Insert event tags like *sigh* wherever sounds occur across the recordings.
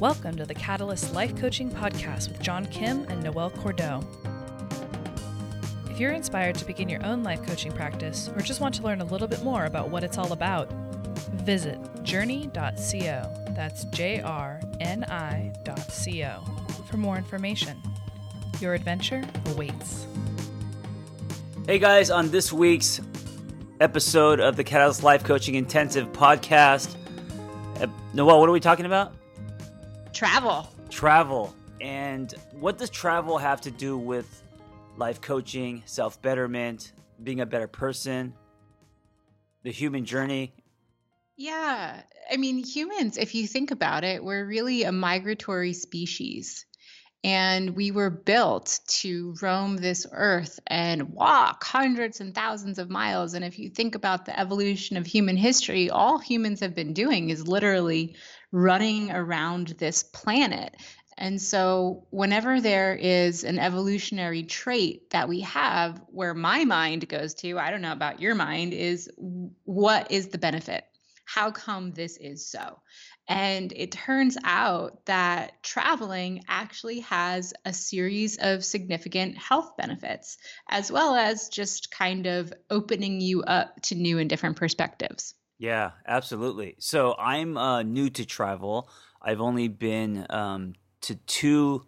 Welcome to the Catalyst Life Coaching Podcast with John Kim and Noel Cordeau. If you're inspired to begin your own life coaching practice or just want to learn a little bit more about what it's all about, visit journey.co. That's J R N I.co for more information. Your adventure awaits. Hey guys, on this week's episode of the Catalyst Life Coaching Intensive podcast, uh, Noel, what are we talking about? Travel. Travel. And what does travel have to do with life coaching, self betterment, being a better person, the human journey? Yeah. I mean, humans, if you think about it, we're really a migratory species. And we were built to roam this earth and walk hundreds and thousands of miles. And if you think about the evolution of human history, all humans have been doing is literally running around this planet. And so, whenever there is an evolutionary trait that we have, where my mind goes to, I don't know about your mind, is what is the benefit? How come this is so? And it turns out that traveling actually has a series of significant health benefits, as well as just kind of opening you up to new and different perspectives. Yeah, absolutely. So I'm uh, new to travel. I've only been um, to two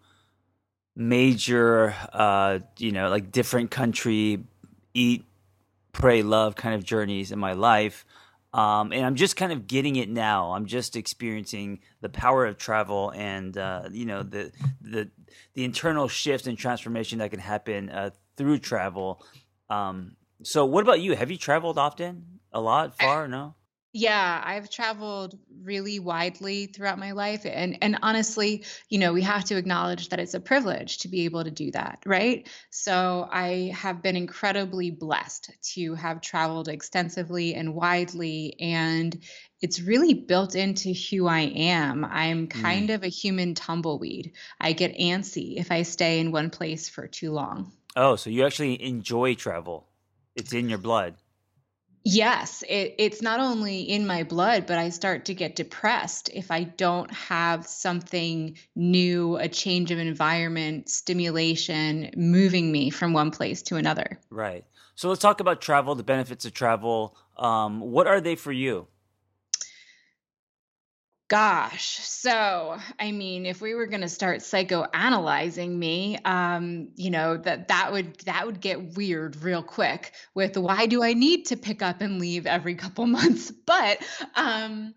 major, uh, you know, like different country, eat, pray, love kind of journeys in my life. Um, and I'm just kind of getting it now. I'm just experiencing the power of travel and uh, you know the the the internal shift and transformation that can happen uh, through travel. Um, so, what about you? Have you traveled often? A lot, far? No. Yeah, I've traveled really widely throughout my life and and honestly, you know, we have to acknowledge that it's a privilege to be able to do that, right? So I have been incredibly blessed to have traveled extensively and widely and it's really built into who I am. I'm kind mm. of a human tumbleweed. I get antsy if I stay in one place for too long. Oh, so you actually enjoy travel. It's in your blood. Yes, it, it's not only in my blood, but I start to get depressed if I don't have something new, a change of environment, stimulation, moving me from one place to another. Right. So let's talk about travel, the benefits of travel. Um, what are they for you? Gosh, so I mean, if we were going to start psychoanalyzing me, um, you know that that would that would get weird real quick. With why do I need to pick up and leave every couple *laughs* months? But um,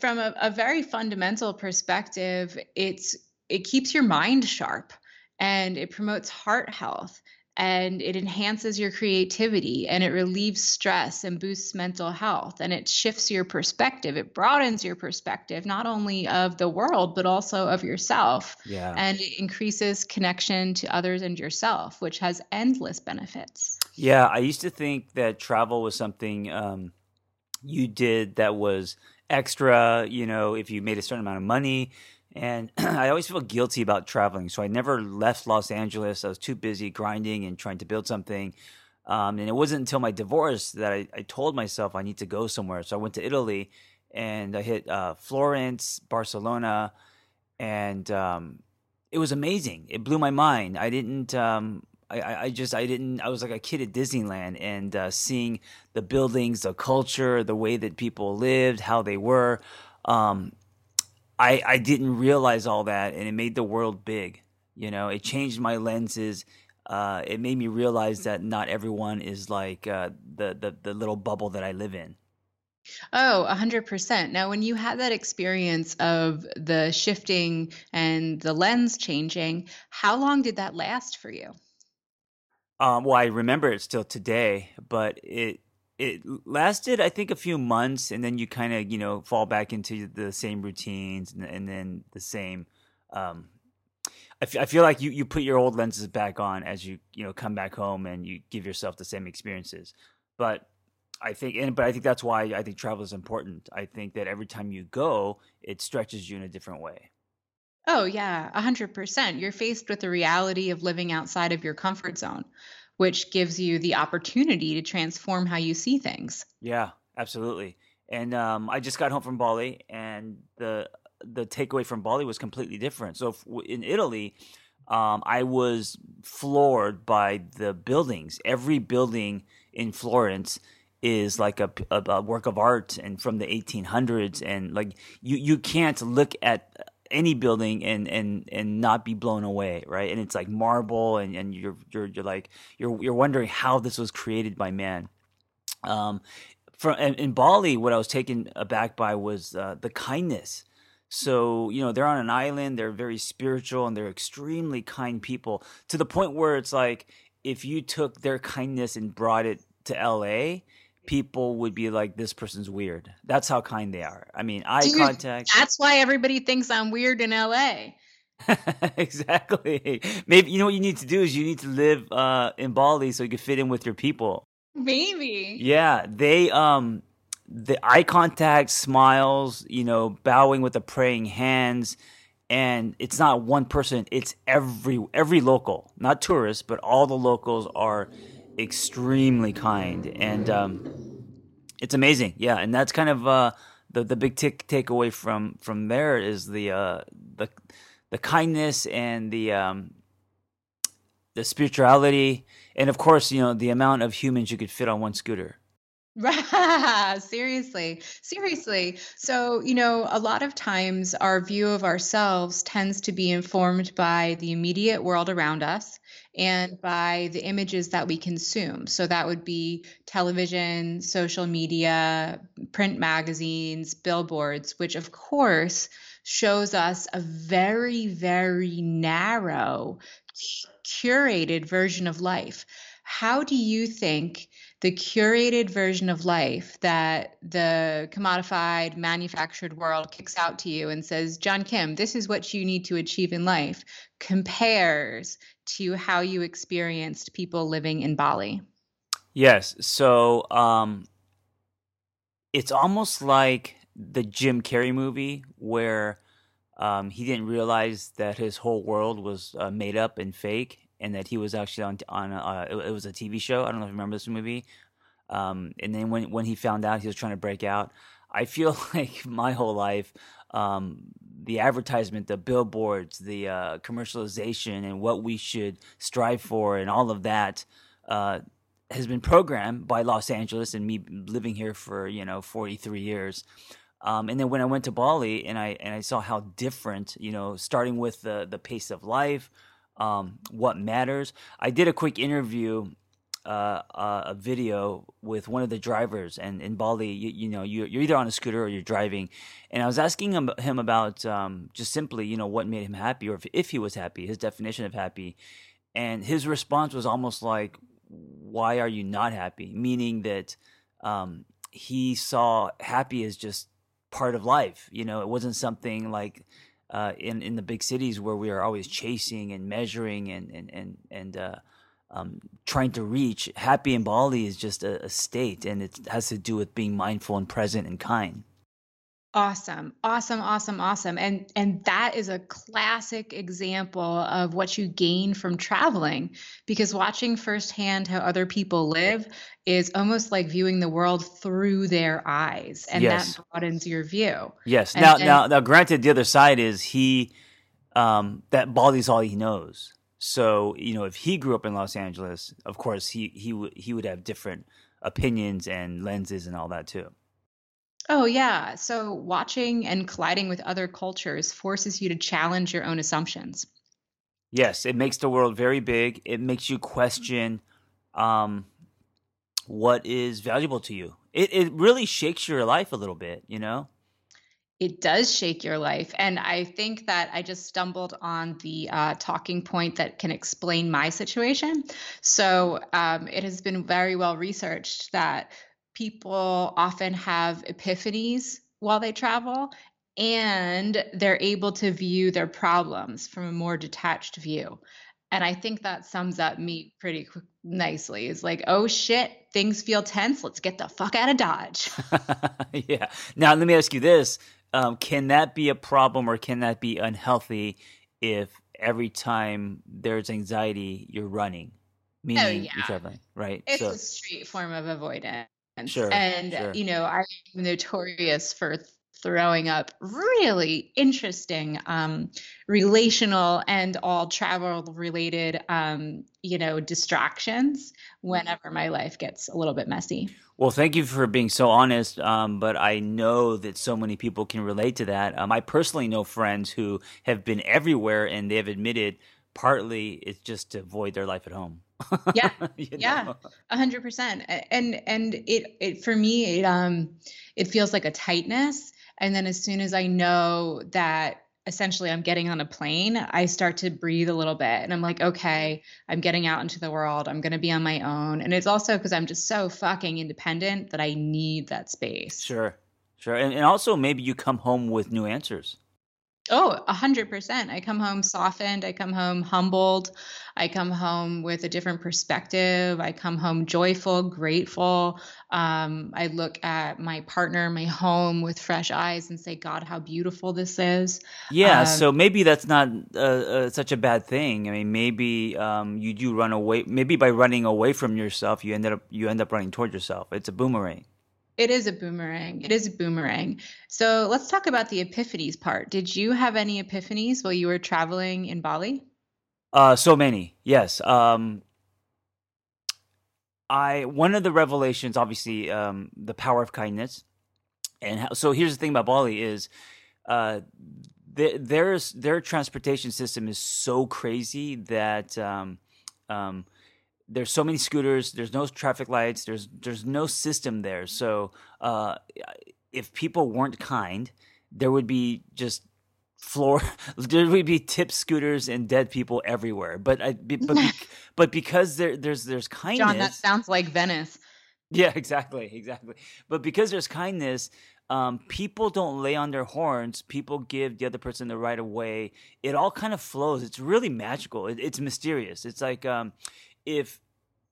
from a, a very fundamental perspective, it's it keeps your mind sharp and it promotes heart health and it enhances your creativity and it relieves stress and boosts mental health and it shifts your perspective. It broadens your perspective not only of the world but also of yourself. Yeah. and it increases connection to others and yourself which has endless benefits. Yeah i used to think that travel was something um, you did that was extra you know if you made a certain amount of money and *clears throat* I always feel guilty about traveling. So I never left Los Angeles. I was too busy grinding and trying to build something. Um, and it wasn't until my divorce that I, I, told myself I need to go somewhere. So I went to Italy and I hit uh, Florence, Barcelona, and um, it was amazing. It blew my mind. I didn't. Um, I, I, just I didn't I was like a kid at Disneyland and uh, seeing the buildings, the culture, the way that people lived, how they were. Um, I I didn't realize all that, and it made the world big. You know, it changed my lenses. Uh, it made me realize that not everyone is like uh, the, the the little bubble that I live in. Oh, a hundred percent. Now, when you had that experience of the shifting and the lens changing, how long did that last for you? Um, well, I remember it still today, but it it lasted i think a few months and then you kind of you know fall back into the same routines and, and then the same um, I, f- I feel like you, you put your old lenses back on as you you know come back home and you give yourself the same experiences. But i think and but i think that's why i think travel is important. I think that every time you go it stretches you in a different way. Oh, yeah, a 100%. You're faced with the reality of living outside of your comfort zone which gives you the opportunity to transform how you see things. Yeah, absolutely. And um, I just got home from Bali, and the the takeaway from Bali was completely different. So in Italy, um, I was floored by the buildings. Every building in Florence is like a, a, a, work of art and from the 1800s and like you you can't look at any building and and and not be blown away right? And it's like marble and and you're you're you're like you're you're wondering how this was created by man. Um from in Bali what I was taken aback by was uh, the kindness. So, you know, they're on an island, they're very spiritual, and they're extremely kind people to the point where it's like if you took their kindness and brought it to LA, people would be like, this person's weird. That's how kind they are. I mean, eye Dude, contact. That's why everybody thinks I'm weird in LA. *laughs* exactly. Maybe, you know what you need to do is you need to live uh, in Bali so you can fit in with your people. Maybe. Yeah. They, um, the eye contact, smiles, you know, bowing with the praying hands, and it's not one person; it's every every local, not tourists, but all the locals are extremely kind, and um, it's amazing. Yeah, and that's kind of uh, the the big tick takeaway from from there is the uh, the the kindness and the um, the spirituality, and of course, you know, the amount of humans you could fit on one scooter. *laughs* seriously, seriously. So, you know, a lot of times our view of ourselves tends to be informed by the immediate world around us and by the images that we consume. So that would be television, social media, print magazines, billboards, which of course shows us a very, very narrow, curated version of life. How do you think? The curated version of life that the commodified manufactured world kicks out to you and says, John Kim, this is what you need to achieve in life, compares to how you experienced people living in Bali. Yes. So um, it's almost like the Jim Carrey movie where um, he didn't realize that his whole world was uh, made up and fake and that he was actually on on uh, it, it, was a TV show. I don't know if you remember this movie. Um, and then when when he found out he was trying to break out, I feel *laughs* like my whole life, um, the advertisement, the billboards, the uh, commercialization, and what we should strive for, and all of that. Uh, has been programmed by Los Angeles and me living here for you know 43 years. Um, and then when I went to Bali and I and I saw how different, you know, starting with the the pace of life, um, what matters. I did a quick interview, uh, uh, a video with one of the drivers, and in Bali, you, you know, you, are either on a scooter or you're driving, and I was asking him, him about um, just simply, you know, what made him happy, or if, if he was happy, his definition of happy, and his response was almost like, "Why are you not happy?" Meaning that um, he saw happy as just part of life. You know, it wasn't something like uh, in in the big cities where we are always chasing and measuring and and and and uh, um, trying to reach. Happy in Bali is just a, a, state, and it has to do with being mindful and present and kind. Awesome, awesome, awesome, awesome, and and that is a classic example of what you gain from traveling, because watching firsthand how other people live is almost like viewing the world through their eyes, and yes. that broadens your view. Yes. And, now, and, now, now, granted, the other side is he um, that Bali's all he knows. So you know, if he grew up in Los Angeles, of course he he would he would have different opinions and lenses and all that too. Oh, yeah. So watching and colliding with other cultures forces you to challenge your own assumptions. Yes, it makes the world very big. It makes you question um, what is valuable to you. It it really shakes your life a little bit, you know. It does shake your life, and I think that I just stumbled on the uh, talking point that can explain my situation. So um, it has been very well researched that people often have epiphanies while they travel and they're able to view their problems from a more detached view. And I think that sums up me pretty nicely. It's like, oh shit, things feel tense. Let's get the fuck out of Dodge. *laughs* yeah. Now, let me ask you this um, Can that be a problem or can that be unhealthy if every time there's anxiety, you're running? Oh, Meaning oh, yeah. you're traveling, right? It's so, a straight form of avoidance. Sure. And, sure. you know, I'm notorious for throwing up really interesting um, relational and all travel related, um, you know, distractions whenever my life gets a little bit messy. Well, thank you for being so honest. Um, but I know that so many people can relate to that. Um, I personally know friends who have been everywhere and they have admitted partly it's just to avoid their life at home. Yeah, *laughs* yeah, a hundred percent. And and it it for me it um it feels like a tightness. And then as soon as I know that essentially I'm getting on a plane, I start to breathe a little bit and I'm like, okay, I'm getting out into the world. I'm going to be on my own. And it's also because I'm just so fucking independent that I need that space. Sure. Sure. And, and also maybe you come home with new answers. Oh, a hundred percent. I come home softened. I come home humbled. I come home with a different perspective. I come home joyful, grateful. Um, I look at my partner, my home with fresh eyes and say, God, how beautiful this is. Yeah. Um, so maybe that's not uh, uh, such a bad thing. I mean, maybe um, you do run away. Maybe by running away from yourself, you end up you end up running towards yourself. It's a boomerang. It is a boomerang. It is a boomerang. So let's talk about the epiphanies part. Did you have any epiphanies while you were traveling in Bali? Uh, so many. Yes. Um, I one of the revelations, obviously, um, the power of kindness, and how, so here's the thing about Bali is, uh, the, there's their transportation system is so crazy that um, um, there's so many scooters. There's no traffic lights. There's there's no system there. So uh, if people weren't kind, there would be just floor. *laughs* there would be tip scooters and dead people everywhere. But I, but *laughs* but because there there's there's kindness. John, that sounds like Venice. Yeah, *laughs* exactly, exactly. But because there's kindness, um, people don't lay on their horns. People give the other person the right of way. It all kind of flows. It's really magical. It, it's mysterious. It's like um, if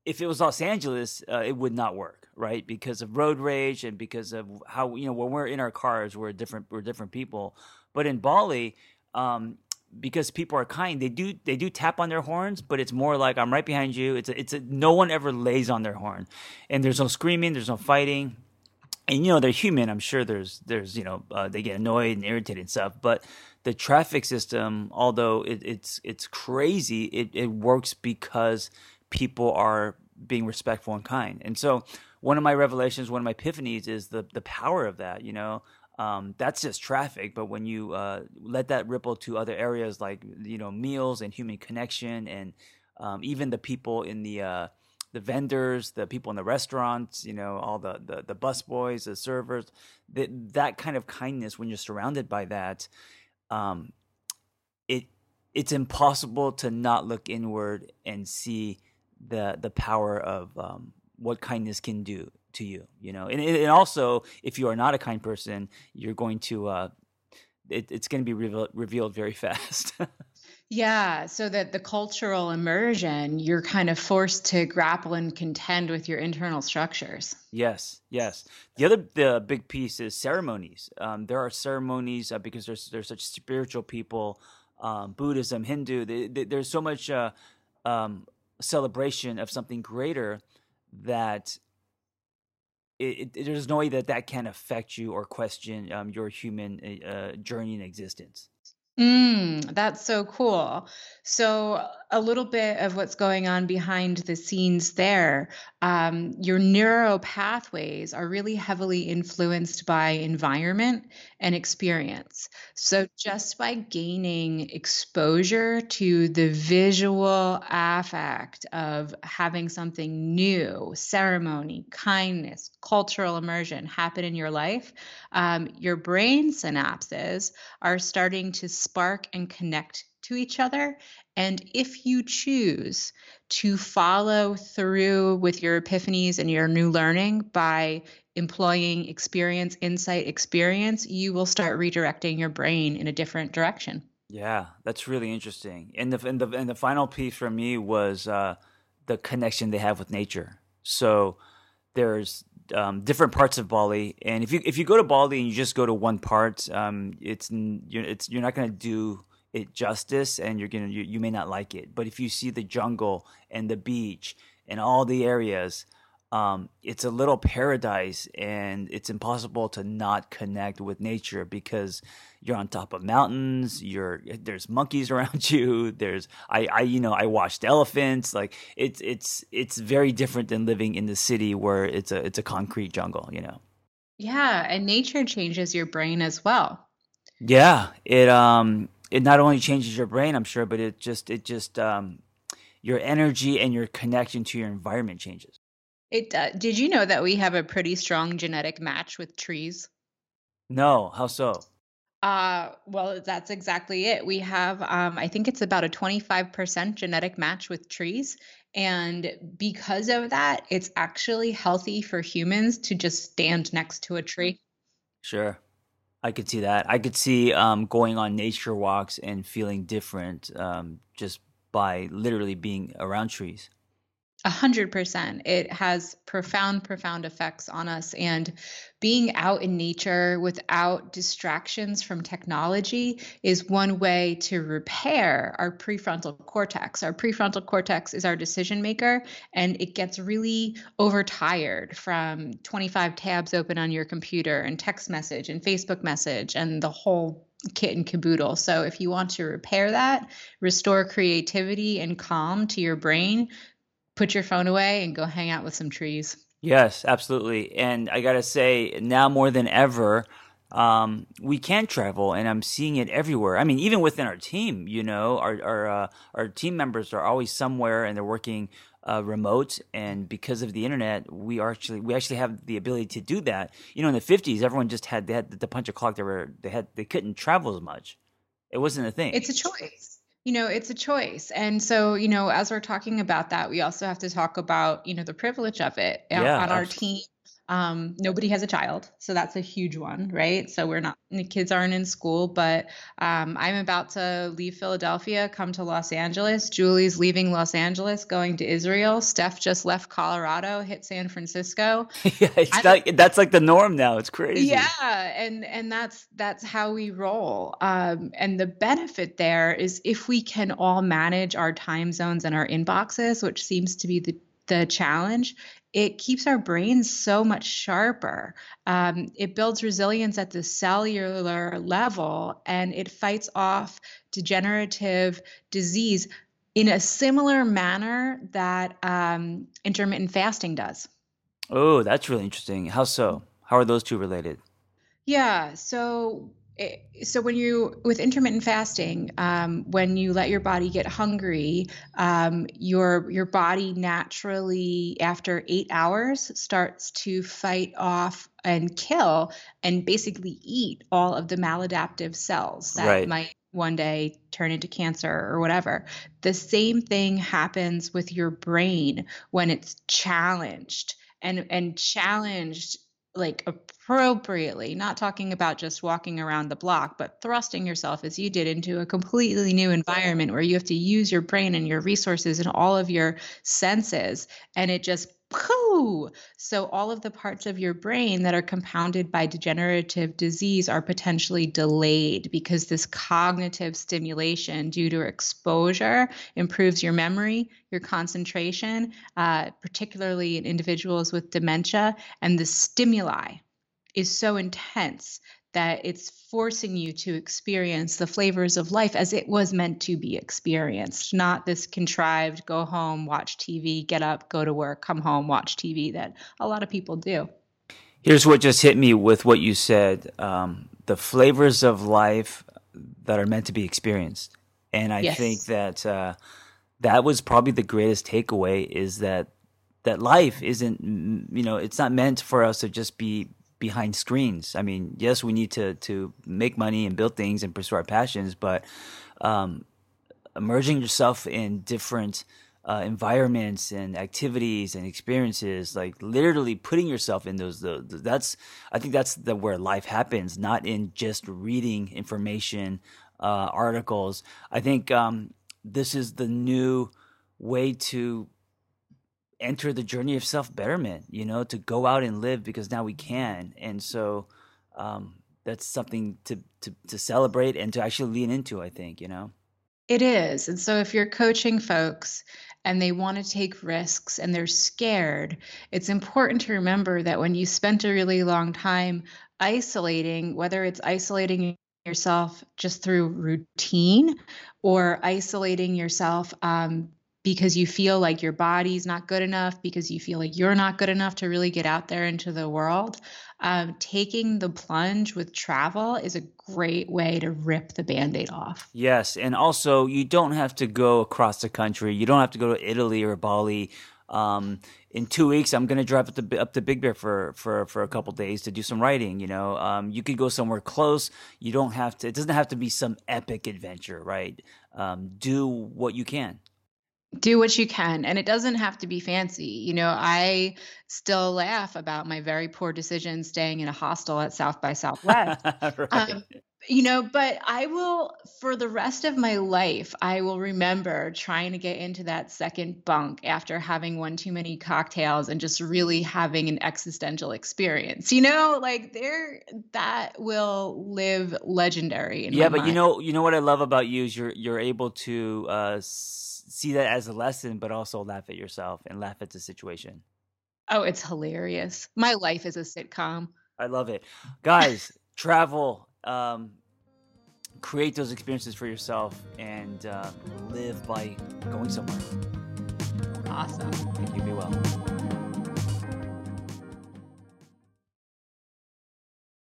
if it was Los Angeles, uh, it would not work, right? Because of road rage and because of how you know when we're in our cars, we're different. We're different people. But in Bali, um, because people are kind, they do they do tap on their horns, but it's more like I'm right behind you. It's a, it's a, no one ever lays on their horn, and there's no screaming, there's no fighting, and you know they're human. I'm sure there's there's you know uh, they get annoyed and irritated and stuff, but the traffic system, although it, it's it's crazy, it, it works because people are being respectful and kind. And so one of my revelations, one of my epiphanies is the the power of that, you know. Um, that's just traffic, but when you uh, let that ripple to other areas like you know meals and human connection, and um, even the people in the uh, the vendors, the people in the restaurants, you know, all the the, the bus boys, the servers, that that kind of kindness when you're surrounded by that, um, it it's impossible to not look inward and see the the power of um, what kindness can do to you. You know, and, and also if you are not a kind person, you're going to uh, it, it's going to be revealed, revealed very *laughs* fast. yeah, so that the cultural immersion, you're kind of forced to grapple and contend with your internal structures. Yes, yes. The other the big piece is ceremonies. Um, there are ceremonies uh, because there's there's such spiritual people, um, Buddhism, Hindu. They, they, there's so much uh, um, celebration of something greater that it, it, there's no way that that can affect you or question um, your human uh, journey in existence. Mm, that's so cool. So, a little bit of what's going on behind the scenes there. Um, your neuro pathways are really heavily influenced by environment and experience. So, just by gaining exposure to the visual affect of having something new, ceremony, kindness, cultural immersion happen in your life, um, your brain synapses are starting to spark and connect to each other. And if you choose to follow through with your epiphanies and your new learning by employing experience, insight, experience, you will start redirecting your brain in a different direction. Yeah, that's really interesting. And the and the and the final piece for me was uh, the connection they have with nature. So there's um, different parts of Bali, and if you if you go to Bali and you just go to one part, um, it's you're, it's you're not going to do it justice and you're gonna you, you may not like it but if you see the jungle and the beach and all the areas um, it's a little paradise and it's impossible to not connect with nature because you're on top of mountains you're there's monkeys *laughs* around you there's i i you know i watched elephants like it's it's it's very different than living in the city where it's a it's a concrete jungle you know? Yeah and nature changes your brain as well. Yeah it um it not only changes your brain i'm sure but it just it just um your energy and your connection to your environment changes it uh, did you know that we have a pretty strong genetic match with trees? No, how so? Uh, well, that's exactly it. We have, um, I think it's about a 25% genetic match with trees. And because of that, it's actually healthy for humans to just stand next to a tree. Sure. I could see that. I could see um, going on nature walks and feeling different um, just by literally being around trees. A hundred percent. It has profound, profound effects on us. And being out in nature without distractions from technology is one way to repair our prefrontal cortex. Our prefrontal cortex is our decision maker, and it gets really overtired from 25 tabs open on your computer and text message and Facebook message and the whole kit and caboodle. So, if you want to repair that, restore creativity and calm to your brain, put your phone away and go hang out with some trees. Yes, absolutely. And I got to say, now more than ever, um, we can travel, and I'm seeing it everywhere. I mean, even within our team, you know, our our uh, our team members are always somewhere, and they're working uh, remote. And because of the internet, we are actually we actually have the ability to do that. You know, in the '50s, everyone just had they had the punch a clock. They were they had they couldn't travel as much. It wasn't a thing. It's a choice you know it's a choice. And so you know as we're talking about that we also have to talk about you know the privilege of it uh, yeah, on our team um, nobody has a child, so that's a huge one, right? So we're not the kids aren't in school, but um, I'm about to leave Philadelphia, come to Los Angeles. Julie's leaving Los Angeles, going to Israel. Steph just left Colorado, hit San Francisco. *laughs* yeah, like, that's like the norm now. It's crazy. Yeah, and and that's that's how we roll. Um, and the benefit there is if we can all manage our time zones and our inboxes, which seems to be the the challenge it keeps our brains so much sharper. Um, it builds resilience at the cellular level and it fights off degenerative disease in a similar manner that um, intermittent fasting does. Oh, that's really interesting. How so? How are those two related? Yeah. So so when you with intermittent fasting um, when you let your body get hungry um, your your body naturally after eight hours starts to fight off and kill and basically eat all of the maladaptive cells that right. might one day turn into cancer or whatever the same thing happens with your brain when it's challenged and and challenged like appropriately, not talking about just walking around the block, but thrusting yourself as you did into a completely new environment where you have to use your brain and your resources and all of your senses. And it just! So, all of the parts of your brain that are compounded by degenerative disease are potentially delayed because this cognitive stimulation due to exposure improves your memory, your concentration, uh, particularly in individuals with dementia. And the stimuli is so intense that it's forcing you to experience the flavors of life as it was meant to be experienced, not this contrived go home, watch TV, get up, go to work, come home, watch TV that a lot of people do. Here's what just hit me with what you said um, the flavors of life that are meant to be experienced. And I yes. think that uh, that was probably the greatest takeaway is that that life isn't you know it's not meant for us to just be behind screens. I mean, yes, we need to to make money and build things and pursue our passions, but um, yourself in different uh, environments and activities and experiences, like literally putting yourself in those, the, that's I think that's the where life happens, not in just reading information, uh, articles. I think um, this is the new way to enter the journey of self betterment, you know, to go out and live because now we can. And so um, that's something to, to, to celebrate and to actually lean into, I think, you know? It is. And so if you're coaching folks and they want to take risks and they're scared, it's important to remember that when you spent a really long time isolating, whether it's isolating yourself just through routine or isolating yourself um, because you feel like your body's not good enough, because you feel like you're not good enough to really get out there into the world, um, taking the plunge with travel is a great way to rip the band aid off. Yes. And also, you don't have to go across the country, you don't have to go to Italy or Bali. Um, in two weeks, I'm going to drive up to up to Big Bear for for for a couple days to do some writing. You know, um, you could go somewhere close. You don't have to. It doesn't have to be some epic adventure, right? Um, do what you can do what you can and it doesn't have to be fancy you know i still laugh about my very poor decision staying in a hostel at south by southwest *laughs* right. um, you know but i will for the rest of my life i will remember trying to get into that second bunk after having one too many cocktails and just really having an existential experience you know like there that will live legendary yeah but mind. you know you know what i love about you is you're you're able to uh see that as a lesson, but also laugh at yourself and laugh at the situation. Oh, it's hilarious. My life is a sitcom. I love it. *laughs* Guys, travel, um, create those experiences for yourself and uh, live by going somewhere. Awesome. Thank you. Be well.